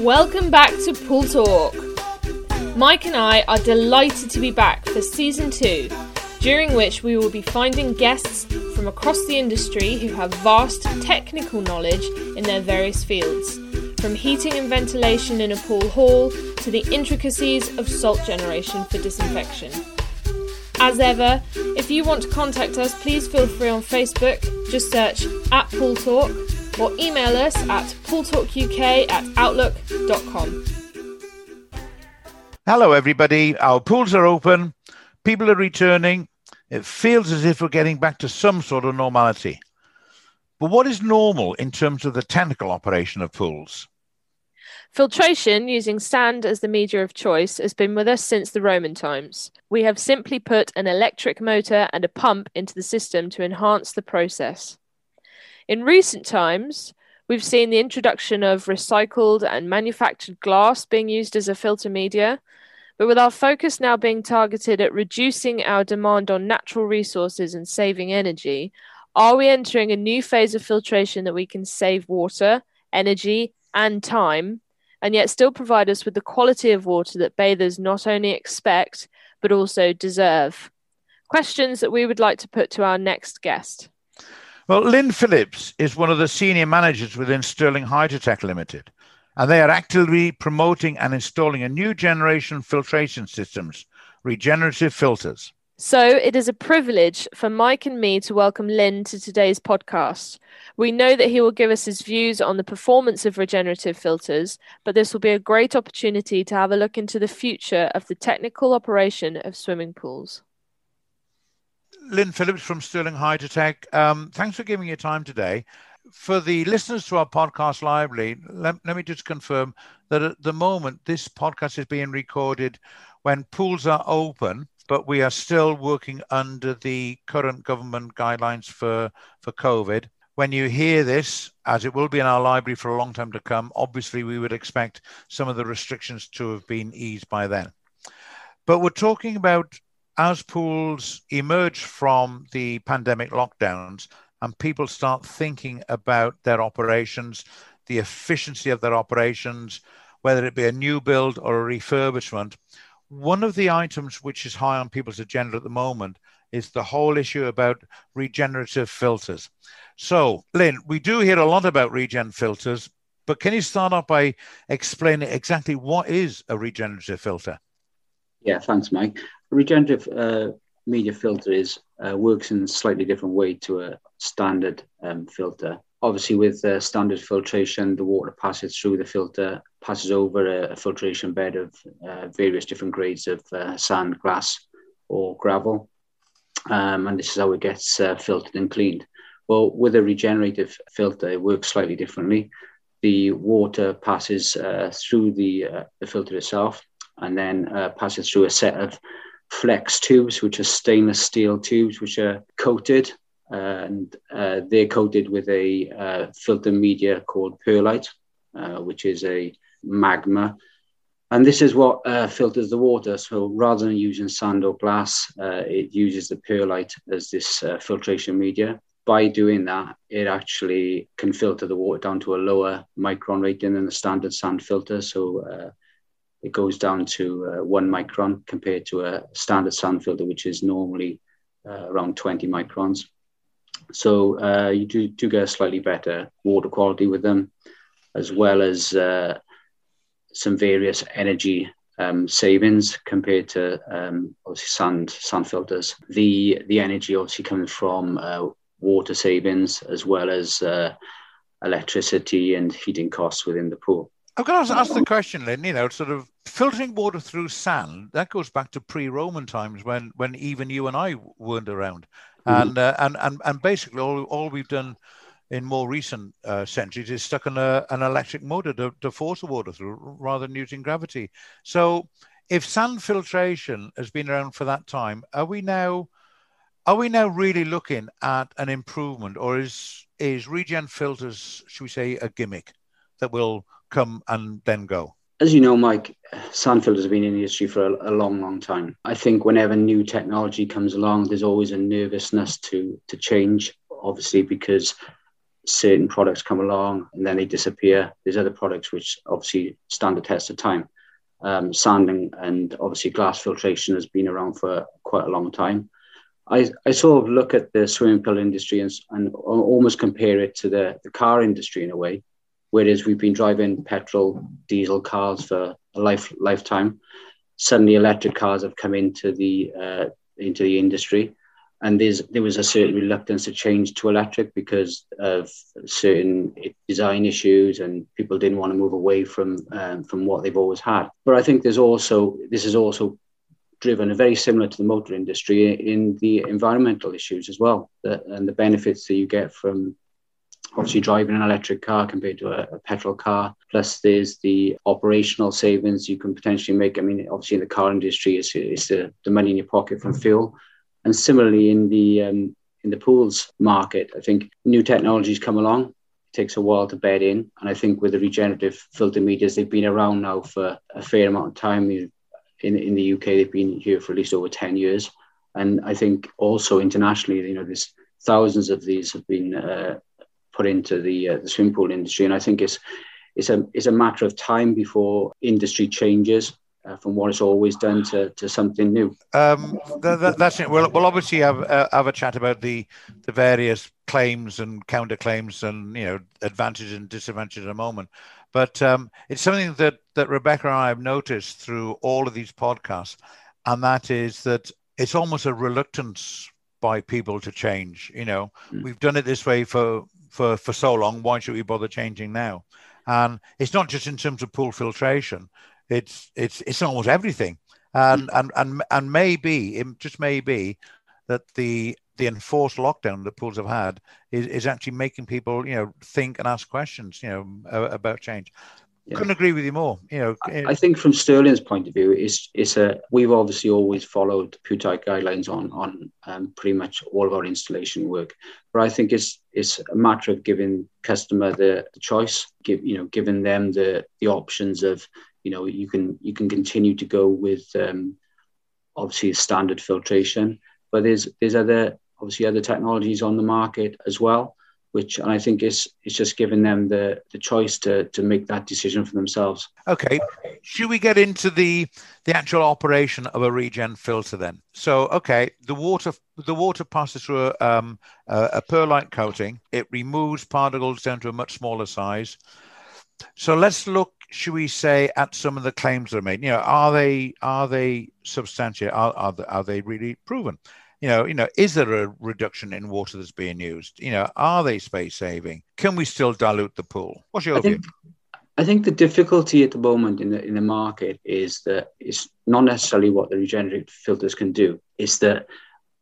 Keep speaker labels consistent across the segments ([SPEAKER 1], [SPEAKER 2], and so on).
[SPEAKER 1] Welcome back to Pool Talk. Mike and I are delighted to be back for season two, during which we will be finding guests from across the industry who have vast technical knowledge in their various fields, from heating and ventilation in a pool hall to the intricacies of salt generation for disinfection. As ever, if you want to contact us, please feel free on Facebook, just search at Pool Talk or email us at pooltalkuk at outlook.com.
[SPEAKER 2] Hello, everybody. Our pools are open. People are returning. It feels as if we're getting back to some sort of normality. But what is normal in terms of the technical operation of pools?
[SPEAKER 1] Filtration, using sand as the media of choice, has been with us since the Roman times. We have simply put an electric motor and a pump into the system to enhance the process. In recent times, we've seen the introduction of recycled and manufactured glass being used as a filter media, but with our focus now being targeted at reducing our demand on natural resources and saving energy, are we entering a new phase of filtration that we can save water, energy, and time, and yet still provide us with the quality of water that bathers not only expect, but also deserve? Questions that we would like to put to our next guest.
[SPEAKER 2] Well, Lynn Phillips is one of the senior managers within Sterling Hydrotech Limited, and they are actively promoting and installing a new generation filtration systems, regenerative filters.
[SPEAKER 1] So it is a privilege for Mike and me to welcome Lynn to today's podcast. We know that he will give us his views on the performance of regenerative filters, but this will be a great opportunity to have a look into the future of the technical operation of swimming pools.
[SPEAKER 2] Lynn Phillips from Sterling Hydrotech. Um, thanks for giving your time today. For the listeners to our podcast library, let, let me just confirm that at the moment this podcast is being recorded when pools are open, but we are still working under the current government guidelines for, for COVID. When you hear this, as it will be in our library for a long time to come, obviously we would expect some of the restrictions to have been eased by then. But we're talking about as pools emerge from the pandemic lockdowns and people start thinking about their operations, the efficiency of their operations, whether it be a new build or a refurbishment, one of the items which is high on people's agenda at the moment is the whole issue about regenerative filters. So, Lynn, we do hear a lot about regen filters, but can you start off by explaining exactly what is a regenerative filter?
[SPEAKER 3] Yeah, thanks, Mike regenerative uh, media filter is uh, works in a slightly different way to a standard um, filter. Obviously, with uh, standard filtration, the water passes through the filter, passes over a, a filtration bed of uh, various different grades of uh, sand, glass, or gravel, um, and this is how it gets uh, filtered and cleaned. Well, with a regenerative filter, it works slightly differently. The water passes through the, the filter itself, and then passes through a set of flex tubes, which are stainless steel tubes, which are coated. Uh, and uh, they're coated with a uh, filter media called perlite, uh, which is a magma. And this is what uh, filters the water. So rather than using sand or glass, uh, it uses the perlite as this filtration media. By doing that, it actually can filter the water down to a lower micron rating than the standard sand filter. So it goes down to uh, one micron compared to a standard sand filter, which is normally uh, around 20 microns. So uh, you do, do get a slightly better water quality with them, as well as uh, some various energy um, savings compared to um, obviously sand sand filters. The the energy obviously comes from uh, water savings as well as uh, electricity and heating costs within the pool.
[SPEAKER 2] I've got to ask the question, Lynn. You know, sort of filtering water through sand. That goes back to pre-Roman times when when even you and I weren't around, mm-hmm. and uh, and and and basically all all we've done in more recent uh, centuries is stuck on a, an electric motor to, to force the water through rather than using gravity. So, if sand filtration has been around for that time, are we now are we now really looking at an improvement, or is is regen filters, should we say, a gimmick that will come and then go?
[SPEAKER 3] As you know, Mike, Sandfield has been in the industry for a, a, long, long time. I think whenever new technology comes along, there's always a nervousness to to change. Obviously, because certain products come along and then they disappear. There's other products which obviously stand the test of time. Um, sanding and obviously glass filtration has been around for quite a long time. I, I sort of look at the swimming pool industry and, and almost compare it to the, the car industry in a way, whereas we've been driving petrol, diesel cars for a life lifetime. Suddenly, electric cars have come into the uh, into the industry, and there's there was a certain reluctance to change to electric because of certain design issues, and people didn't want to move away from um, from what they've always had. But I think there's also this is also driven very similar to the motor industry in the environmental issues as well, the, and the benefits that you get from obviously driving an electric car compared to a, a, petrol car. Plus, there's the operational savings you can potentially make. I mean, obviously, in the car industry, it's, it's the, the money in your pocket from fuel. And similarly, in the um, in the pools market, I think new technologies come along. It takes a while to bed in, and I think with the regenerative filter medias, they've been around now for a fair amount of time. In in the UK, they've been here for at least over ten years, and I think also internationally, you know, there's thousands of these have been uh, put into the uh, the swimming pool industry, and I think it's it's a it's a matter of time before industry changes. Uh, from what it's always done to, to something new. Um,
[SPEAKER 2] that, that, that's it. We'll, we'll obviously have uh, have a chat about the the various claims and counterclaims and you know advantages and disadvantages in a moment. But um, it's something that that Rebecca and I have noticed through all of these podcasts, and that is that it's almost a reluctance by people to change. You know, mm. we've done it this way for for for so long. Why should we bother changing now? And it's not just in terms of pool filtration. It's it's it's almost everything. And mm. and and and maybe it just may be that the the enforced lockdown that pools have had is, is actually making people you know think and ask questions you know about change yeah. couldn't agree with you more. You know,
[SPEAKER 3] I think from Sterling's point of view, it's it's a we've obviously always followed PWTAG guidelines on on um, pretty much all of our installation work, but I think it's it's a matter of giving customer the, the choice, give you know, giving them the the options of you know you can you can continue to go with um, obviously standard filtration, but there's there's other obviously other technologies on the market as well which I think is is just giving them the the choice to to make that decision for themselves.
[SPEAKER 2] Okay, should we get into the the actual operation of a regen filter then? So okay, the water the water passes through a, um, a, a perlite coating. It removes particles down to a much smaller size. So let's look, should we say, at some of the claims that are made. You know, are they are they substantial? Are are, are they really proven? You know, you know, is there a reduction in water that's being used? You know, are they space saving? Can we still dilute the pool? What's your
[SPEAKER 3] I
[SPEAKER 2] view?
[SPEAKER 3] I think the difficulty at the moment in the in the market is that it's not necessarily what the regenerative filters can do. It's that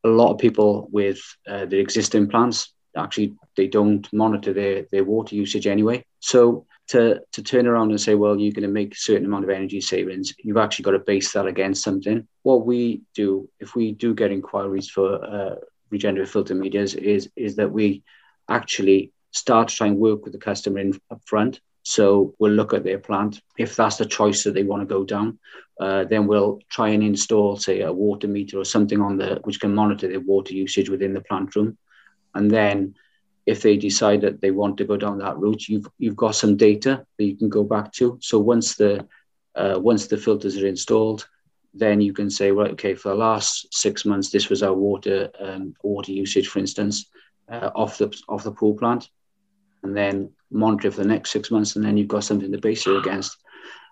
[SPEAKER 3] a lot of people with uh, the existing plants actually they don't monitor their their water usage anyway. So to to turn around and say, well, you're going to make a certain amount of energy savings, you've actually got to base that against something. What we do, if we do get inquiries for uh, regenerative filter medias, is is that we actually start to try and work with the customer in up front. So we'll look at their plant. If that's the choice that they want to go down, uh, then we'll try and install, say, a water meter or something on the which can monitor their water usage within the plant room, and then if they decide that they want to go down that route, you've you've got some data that you can go back to. So once the uh, once the filters are installed, then you can say, right, okay, for the last six months, this was our water um, water usage, for instance, uh, off the off the pool plant, and then monitor for the next six months, and then you've got something to base it against.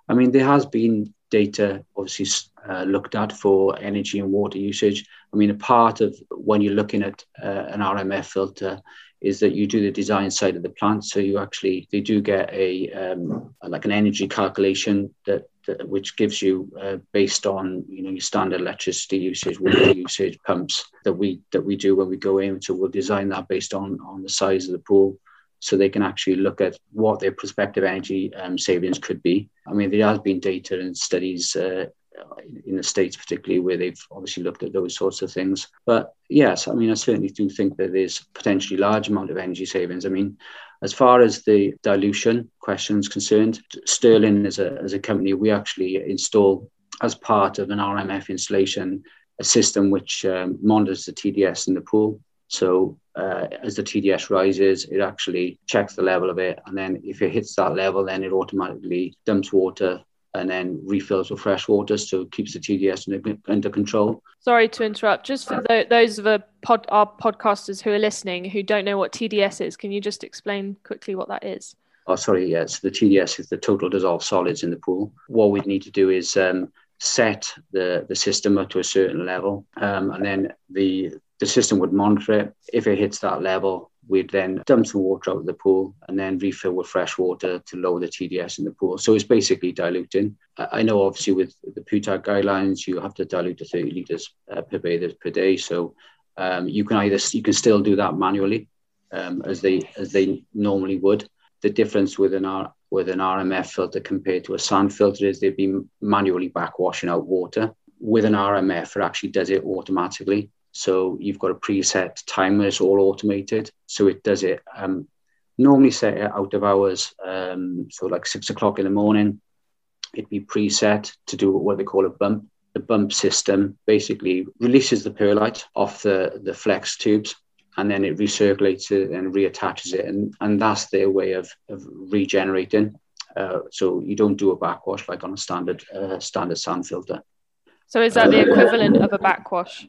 [SPEAKER 3] I mean, there has been data obviously uh, looked at for energy and water usage. I mean, a part of when you're looking at uh, an RMF filter is that you do the design side of the plant. So you actually they do get a um, like an energy calculation that, that which gives you uh, based on you know your standard electricity usage, water usage, pumps that we that we do when we go in. So we'll design that based on on the size of the pool. So they can actually look at what their prospective energy um, savings could be. I mean, there has been data and studies uh, in the States, particularly where they've obviously looked at those sorts of things. But yes, I mean, I certainly do think that there's potentially large amount of energy savings. I mean, as far as the dilution question is concerned, Sterling as a, as a company, we actually install as part of an RMF installation a system which um, monitors the TDS in the pool. So uh, as the TDS rises, it actually checks the level of it, and then if it hits that level, then it automatically dumps water and then refills with fresh water, so it keeps the TDS under, under control.
[SPEAKER 1] Sorry to interrupt. Just for the, those of pod, our podcasters who are listening who don't know what TDS is, can you just explain quickly what that is?
[SPEAKER 3] Oh, sorry. Yes, the TDS is the total dissolved solids in the pool. What we need to do is um, set the the system up to a certain level, um, and then the the system would monitor it. If it hits that level, we'd then dump some water out of the pool and then refill with fresh water to lower the TDS in the pool. So it's basically diluting. I know obviously with the PWTAG guidelines, you have to dilute to 30 litres uh, per bather per day. So um, you can either you can still do that manually um, as they as they normally would. The difference with an R, with an RMF filter compared to a sand filter is they'd be manually backwashing out water. With an RMF, it actually does it automatically. So you've got a preset timer, it's all automated. So it does it. Um, normally set it out of hours. Um, so like six o'clock in the morning, it'd be preset to do what they call a bump. The bump system basically releases the perlite off the, the flex tubes and then it recirculates it and reattaches it. And, and that's their way of, of regenerating. Uh, so you don't do a backwash like on a standard uh, standard sand filter.
[SPEAKER 1] So is that the equivalent of a backwash?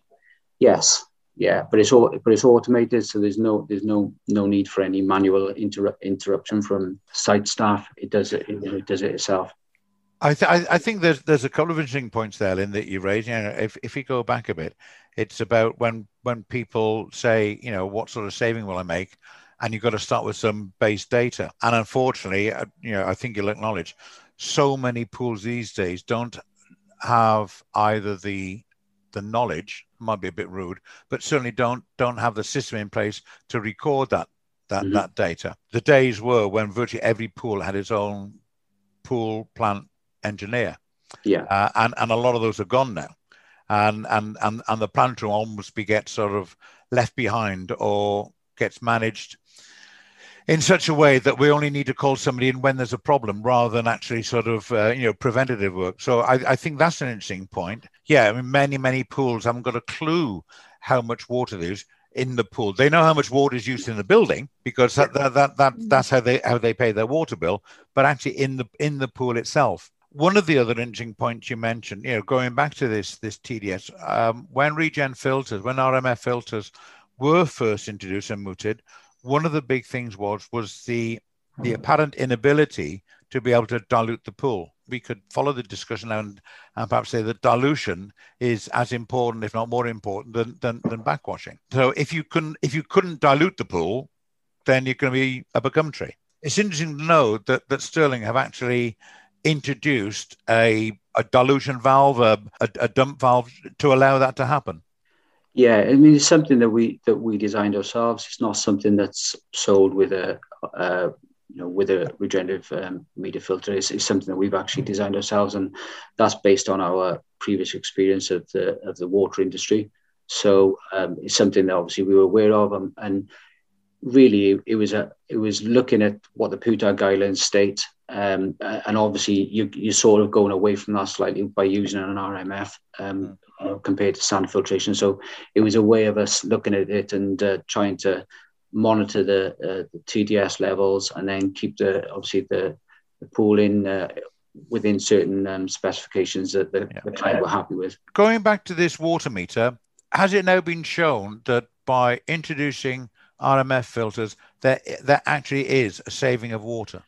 [SPEAKER 3] Yes, yeah, but it's all but it's automated, so there's no there's no no need for any manual inter- interruption from site staff. It does it, it does it itself.
[SPEAKER 2] I, th- I think there's there's a couple of interesting points there, Lynn, that you raised. You know, if if you go back a bit, it's about when when people say, you know, what sort of saving will I make, and you've got to start with some base data. And unfortunately, uh, you know, I think you'll acknowledge, so many pools these days don't have either the the knowledge might be a bit rude, but certainly don't don't have the system in place to record that that mm-hmm. that data. The days were when virtually every pool had its own pool plant engineer.
[SPEAKER 3] Yeah,
[SPEAKER 2] uh, and and a lot of those are gone now, and and and and the plant room almost gets sort of left behind or gets managed in such a way that we only need to call somebody in when there's a problem rather than actually sort of uh, you know preventative work. So I, I, think that's an interesting point. Yeah i mean many many pools haven't got a clue how much water there is in the pool. They know how much water is used in the building because that, that, that, that that's how they how they pay their water bill but actually in the in the pool itself. One of the other interesting points you mentioned you know going back to this this tds um, when regen filters when rmf filters were first introduced and mooted one of the big things was was the the mm-hmm. apparent inability to be able to dilute the pool. We could follow the discussion and, and perhaps say that dilution is as important, if not more important, than, than, than backwashing. So if you couldn't if you couldn't dilute the pool, then you're going to be up a gum tree. It's interesting to know that that Sterling have actually introduced a a dilution valve, a, a, a dump valve to allow that to happen.
[SPEAKER 3] Yeah, I mean it's something that we that we designed ourselves. It's not something that's sold with a, a you know with a regenerative um, media filter. It's, it's, something that we've actually designed ourselves, and that's based on our previous experience of the of the water industry. So um, it's something that obviously we were aware of, and, and really it was a it was looking at what the PWTAG guidelines state, um, and obviously you you're sort of going away from that slightly by using an RMF. Um, uh, compared to sand filtration. So it was a way of us looking at it and uh, trying to monitor the, uh, the, TDS levels and then keep the obviously the, the pool in uh, within certain um, specifications that the, yeah. the client were happy with.
[SPEAKER 2] Going back to this water meter, has it now been shown that by introducing RMF filters, there there actually is a saving of water?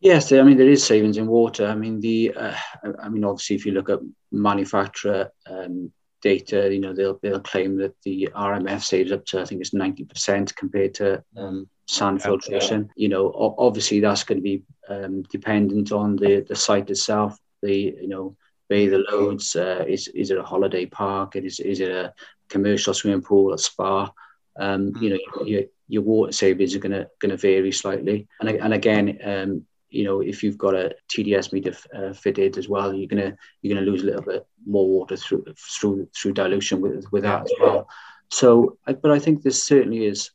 [SPEAKER 3] Yes, I mean there is savings in water. I mean the, uh, I mean obviously if you look at manufacturer um, data, you know they'll they'll claim that the RMF saves up to I think it's ninety percent compared to um, sand filtration. You know obviously that's going to be um, dependent on the the site itself. The you know bather loads. Uh, is is it a holiday park? Is is it a commercial swimming pool, a spa? Um, you know, your, your water savings are going to going to vary slightly. And and again, um, you know, if you've got a TDS meter uh, fitted as well, you're gonna you're gonna lose a little bit more water through through through dilution with with that as well. So, but I think there certainly is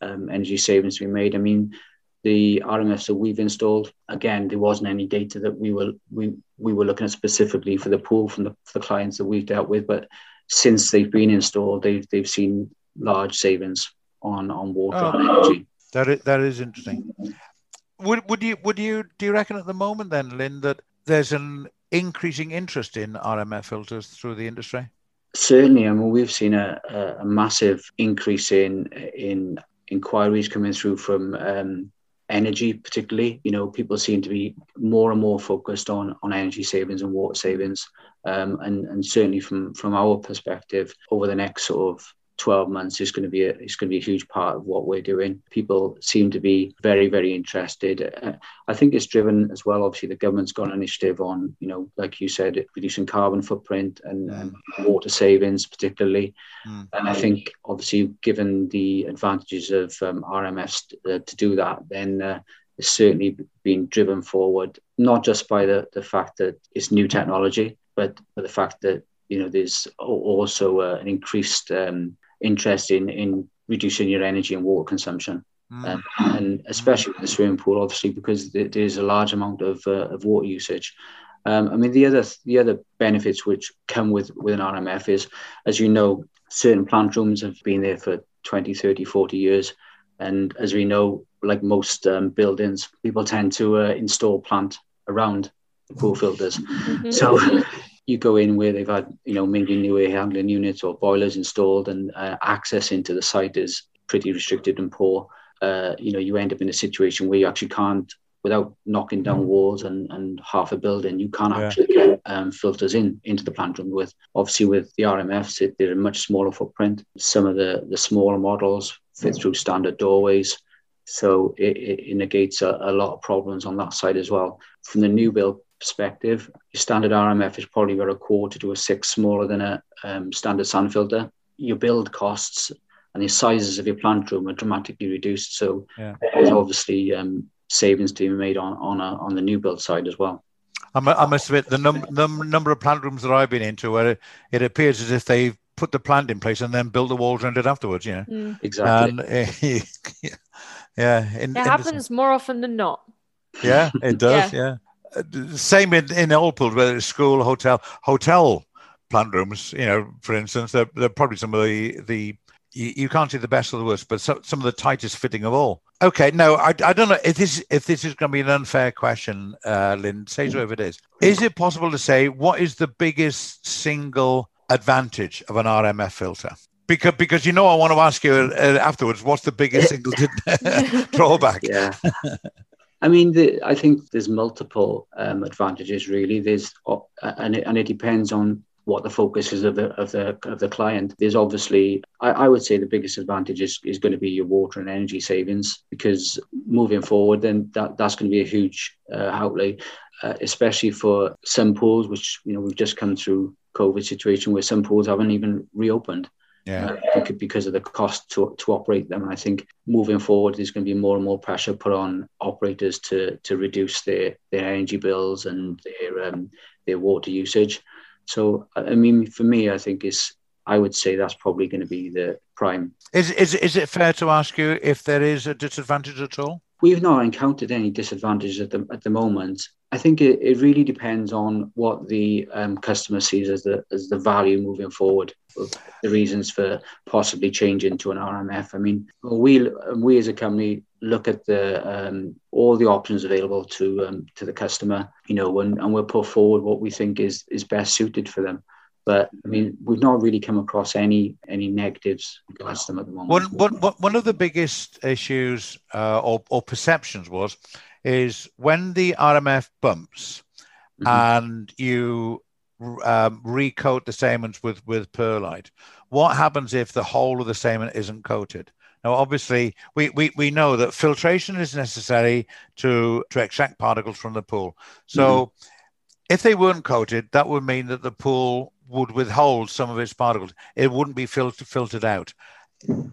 [SPEAKER 3] um, energy savings to be made. I mean, the RMFs that we've installed, again, there wasn't any data that we were we we were looking at specifically for the pool from the, the clients that we've dealt with, but since they've been installed, they've they've seen large savings on on water oh, and energy.
[SPEAKER 2] That is, that is interesting. Would would you would you do you reckon at the moment then, Lynn, that there's an increasing interest in RMF filters through the industry?
[SPEAKER 3] Certainly, I mean we've seen a, a massive increase in in inquiries coming through from um, energy, particularly. You know, people seem to be more and more focused on on energy savings and water savings, um, and and certainly from from our perspective, over the next sort of 12 months is going to be a, it's going to be a huge part of what we're doing. People seem to be very, very interested. Uh, I think it's driven as well. Obviously, the government's got an initiative on, you know, like you said, reducing carbon footprint and, mm. water savings, particularly. Mm. And I think, obviously, given the advantages of um, RMFs uh, to do that, then uh, it's certainly been driven forward, not just by the, the fact that it's new technology, but by the fact that you know there's also uh, an increased um, interest in in reducing your energy and water consumption. Mm. Um, and especially with the swimming pool, obviously, because there's a large amount of, uh, of water usage. Um, I mean, the other the other benefits which come with, with an RMF is, as you know, certain plant rooms have been there for 20, 30, 40 years. And as we know, like most um, buildings, people tend to uh, install plant around the pool filters. Mm-hmm. So you go in where they've had, you know, maybe new air handling units or boilers installed and uh, access into the site is pretty restricted and poor. Uh, you know, you end up in a situation where you actually can't, without knocking down mm. walls and, and half a building, you can't yeah. actually get um, filters in into the plant room with. Obviously, with the RMFs, it, they're a much smaller footprint. Some of the, the smaller models fit through standard doorways. So it, it negates a, a lot of problems on that side as well. From the new build perspective, your standard RMF is probably about a quarter to a six smaller than a um, standard sand filter. Your build costs and the sizes of your plant room are dramatically reduced. So yeah. there's obviously um, savings to be made on on, a, on the new build side as well.
[SPEAKER 2] I must admit, the num- num- number of plant rooms that I've been into, where it, it appears as if they've put the plant in place and then built the walls around it afterwards. You know,
[SPEAKER 3] mm. exactly. And,
[SPEAKER 2] uh, yeah,
[SPEAKER 1] in, it happens more often than not.
[SPEAKER 2] Yeah, it does. yeah. yeah same in, in old pools, whether it's school, hotel, hotel plant rooms, you know, for instance, they're, they're probably some of the, the you, you can't see the best or the worst, but some, some of the tightest fitting of all. Okay, no, I, I don't know if this if this is going to be an unfair question, uh, Lynn. Say so if it is. Is it possible to say what is the biggest single advantage of an RMF filter? Because because you know I want to ask you uh, afterwards. What's the biggest single drawback?
[SPEAKER 3] Yeah. I mean, the, I think there's multiple um, advantages really. There's uh, and it, and it depends on what the focus is of the of the of the client. There's obviously, I, I would say, the biggest advantage is, is going to be your water and energy savings because moving forward, then that that's going to be a huge uh, outlay, uh, especially for some pools, which you know we've just come through COVID situation where some pools haven't even reopened
[SPEAKER 2] yeah.
[SPEAKER 3] Because of the cost to, to operate them. And I think moving forward, there's going to be more and more pressure put on operators to to reduce their their energy bills and their um, their water usage. So, I mean, for me, I think is I would say that's probably going to be the prime.
[SPEAKER 2] Is is is it fair to ask you if there is a disadvantage at all?
[SPEAKER 3] We've not encountered any disadvantages at the at the moment. I think it, it really depends on what the um, customer sees as the as the value moving forward. The reasons for possibly changing to an RMF. I mean, we we as a company look at the um, all the options available to um, to the customer, you know, and, and we'll put forward what we think is is best suited for them. But I mean, we've not really come across any any negatives against them at the moment.
[SPEAKER 2] One, one, one of the biggest issues uh, or, or perceptions was is when the RMF bumps mm-hmm. and you um, recoat the cements with with perlite, what happens if the whole of the cement isn't coated? Now, obviously, we, we, we know that filtration is necessary to, to extract particles from the pool. So, mm-hmm. if they weren't coated, that would mean that the pool would withhold some of its particles. It wouldn't be filtered filtered out.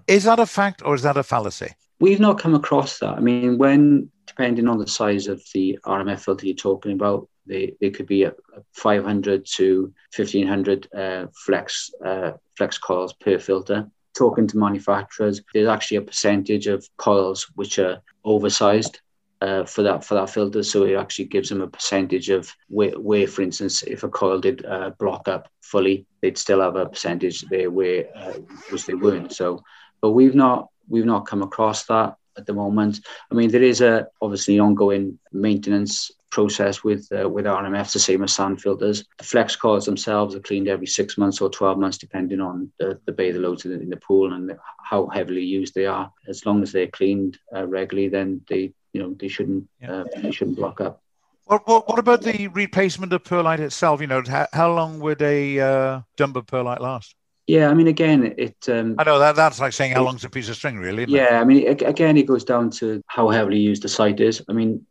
[SPEAKER 2] Is that a fact or is that a fallacy?
[SPEAKER 3] We've not come across that. I mean, when depending on the size of the RMF filter you're talking about, they, they could be a 500 to 1500 uh, flex uh, flex coils per filter. Talking to manufacturers, there's actually a percentage of coils which are oversized uh, for that for that filter. So it actually gives them a percentage of where, where for instance, if a coil did uh, block up fully, they'd still have a percentage there where uh, which they weren't. So, but we've not we've not come across that at the moment. I mean, there is a obviously ongoing maintenance process with uh, with RMFs, the same as sand filters. The flex coils themselves are cleaned every six months or 12 months, depending on the, the bather loads in the, in the pool and the, how heavily used they are. As long as they're cleaned uh, regularly, then they you know they shouldn't yeah. uh, they shouldn't block up.
[SPEAKER 2] What, what, what, about the replacement of perlite itself? You know, how, how long would a uh, perlite last?
[SPEAKER 3] Yeah, I mean, again, it. Um,
[SPEAKER 2] I know that that's like saying how long's a piece of string, really.
[SPEAKER 3] yeah, it? I mean, it, again, it goes down to how heavily used the site is. I mean,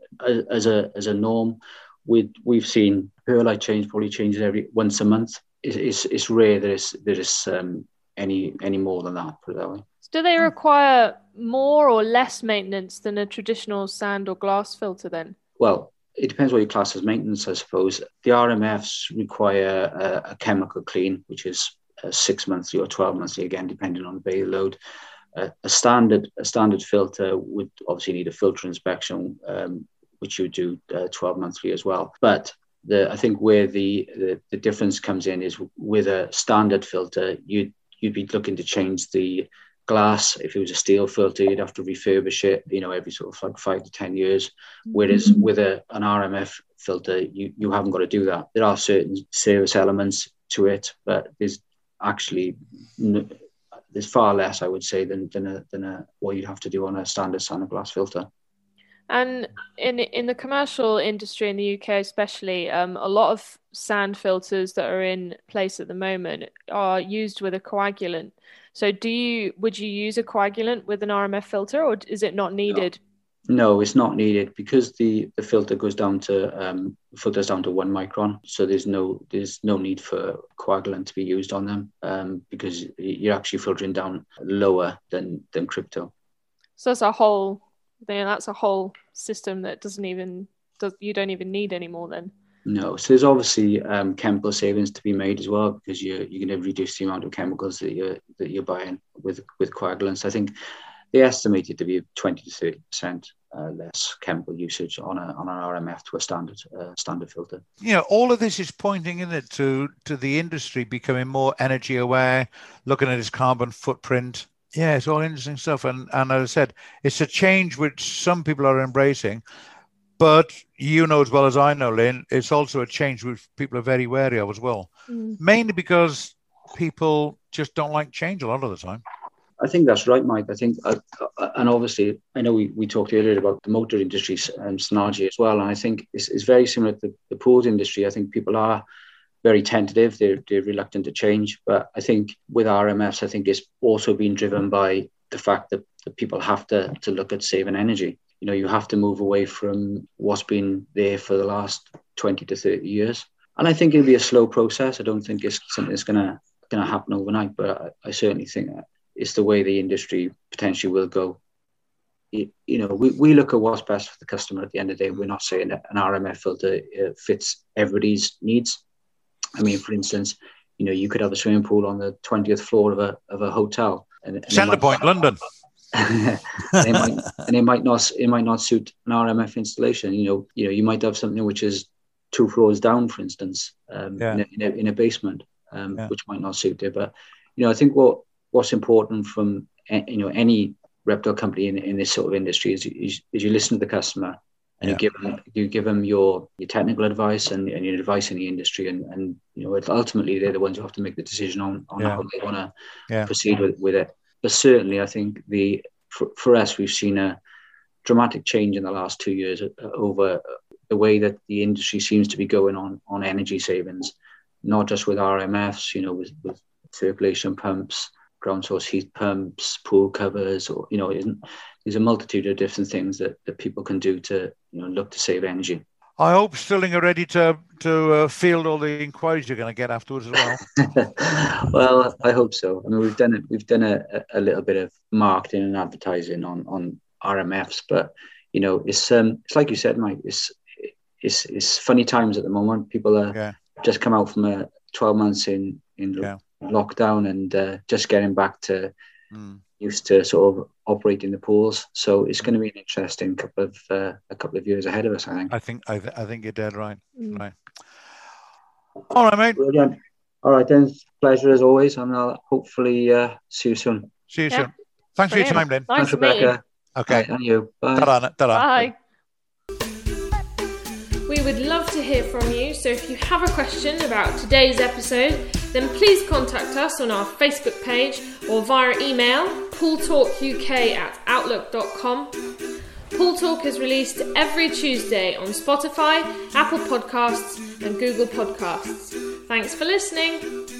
[SPEAKER 3] as a as a norm, we we've seen perlite change probably changes every once a month. It's it's, it's rare there is there is um, any any more than that. Put it that way.
[SPEAKER 1] Do they require more or less maintenance than a traditional sand or glass filter? Then.
[SPEAKER 3] Well, it depends what you class as maintenance, I suppose. The RMFs require a, a chemical clean, which is uh, six monthly or 12 monthly, again, depending on the bay load. Uh, a standard a standard filter would obviously need a filter inspection, um, which you would do uh, 12 monthly as well. But the, I think where the, the, the difference comes in is with a standard filter, you'd you'd be looking to change the glass. If it was a steel filter, you'd have to refurbish it, you know, every sort of like five to ten years. Whereas mm-hmm. with a an RMF filter, you you haven't got to do that. There are certain service elements to it, but there's actually there's far less, I would say, than than a, than a what you'd have to do on a standard sand glass filter.
[SPEAKER 1] And in in the commercial industry in the UK, especially, um, a lot of sand filters that are in place at the moment are used with a coagulant. So, do you would you use a coagulant with an RMF filter, or is it not needed?
[SPEAKER 3] No, it's not needed because the, the filter goes down to um, filters down to one micron. So there's no there's no need for coagulant to be used on them um, because you're actually filtering down lower than than crypto.
[SPEAKER 1] So that's a whole then that's a whole system that doesn't even does you don't even need anymore then.
[SPEAKER 3] No, so there's obviously um, chemical savings to be made as well because you're you're going to reduce the amount of chemicals that you're that you're buying with with coagulants. I think they estimate it to be 20 to 30 percent uh, less chemical usage on a on an RMF to a standard uh, standard filter.
[SPEAKER 2] You know, all of this is pointing in it to to the industry becoming more energy aware, looking at its carbon footprint. Yeah, it's all interesting stuff, and and as I said, it's a change which some people are embracing, but you know as well as I know, Lynn, it's also a change which people are very wary of as well, mm. mainly because people just don't like change a lot of the time.
[SPEAKER 3] I think that's right, Mike. I think, uh, uh, and obviously, I know we, we talked earlier about the motor industry and synergy as well. And I think it's, it's very similar to the, the pools industry. I think people are very tentative, they're, they're reluctant to change. But I think with RMFs, I think it's also been driven by the fact that, that people have to, to look at saving energy. You know, you have to move away from what's been there for the last 20 to 30 years. And I think it'll be a slow process. I don't think it's something that's going to going to happen overnight, but I, I certainly think it's the way the industry potentially will go. You, you, know, we, we look at what's best for the customer at the end of the day. We're not saying that an RMF filter uh, fits everybody's needs. I mean, for instance, you know, you could have a swimming pool on the 20th floor of a, of a hotel.
[SPEAKER 2] And, and Centrepoint, London.
[SPEAKER 3] and, it might, and it might not it might not suit an RMF installation. You know, you know, you might have something which is two floors down, for instance, um, yeah. in, a, in, a, in, a, basement, um, yeah. which might not suit it. But you know, I think what what's important from you know any reptile company in, in this sort of industry is, is, is you listen to the customer and yeah. you give them you give them your your technical advice and, and your advice in the industry and and you know ultimately they're the ones who have to make the decision on, on yeah. how they want to yeah. proceed with, with it but certainly i think the for, for us we've seen a dramatic change in the last two years uh, over the way that the industry seems to be going on on energy savings not just with rmfs you know with, with circulation pumps ground source heat pumps, pool covers, or you know, there's a multitude of different things that, that people can do to you know look to save energy.
[SPEAKER 2] I hope Sterling are ready to to uh, field all the inquiries you're going to get afterwards as well.
[SPEAKER 3] well, I hope so. I mean, we've done it. We've done a, a little bit of marketing and advertising on on RMFs, but you know, it's um, it's like you said, Mike. It's it's it's funny times at the moment. People are yeah. just come out from a 12 months in in yeah lockdown and uh, just getting back to mm. used to sort of operating the pools. So it's going to be an interesting couple of uh, a couple of years ahead of us. I think.
[SPEAKER 2] I think I, th- I think you're dead right.
[SPEAKER 1] Mm.
[SPEAKER 2] Right. All right, mate.
[SPEAKER 3] Brilliant. All right, then. Pleasure as always, and I'll hopefully uh, see you soon.
[SPEAKER 2] See you
[SPEAKER 1] Yeah.
[SPEAKER 2] soon. Thanks for your
[SPEAKER 1] Brilliant.
[SPEAKER 2] time, Lynn.
[SPEAKER 1] Nice
[SPEAKER 3] Thanks,
[SPEAKER 1] to meet.
[SPEAKER 3] Rebecca.
[SPEAKER 2] Okay.
[SPEAKER 3] Right, and you. Bye.
[SPEAKER 2] Ta-ra. Ta-ra.
[SPEAKER 1] Bye. We would love to hear from you, so if you have a question about today's episode, then please contact us on our Facebook page or via email pooltalkuk at outlook.com. Pool Talk is released every Tuesday on Spotify, Apple Podcasts, and Google Podcasts. Thanks for listening.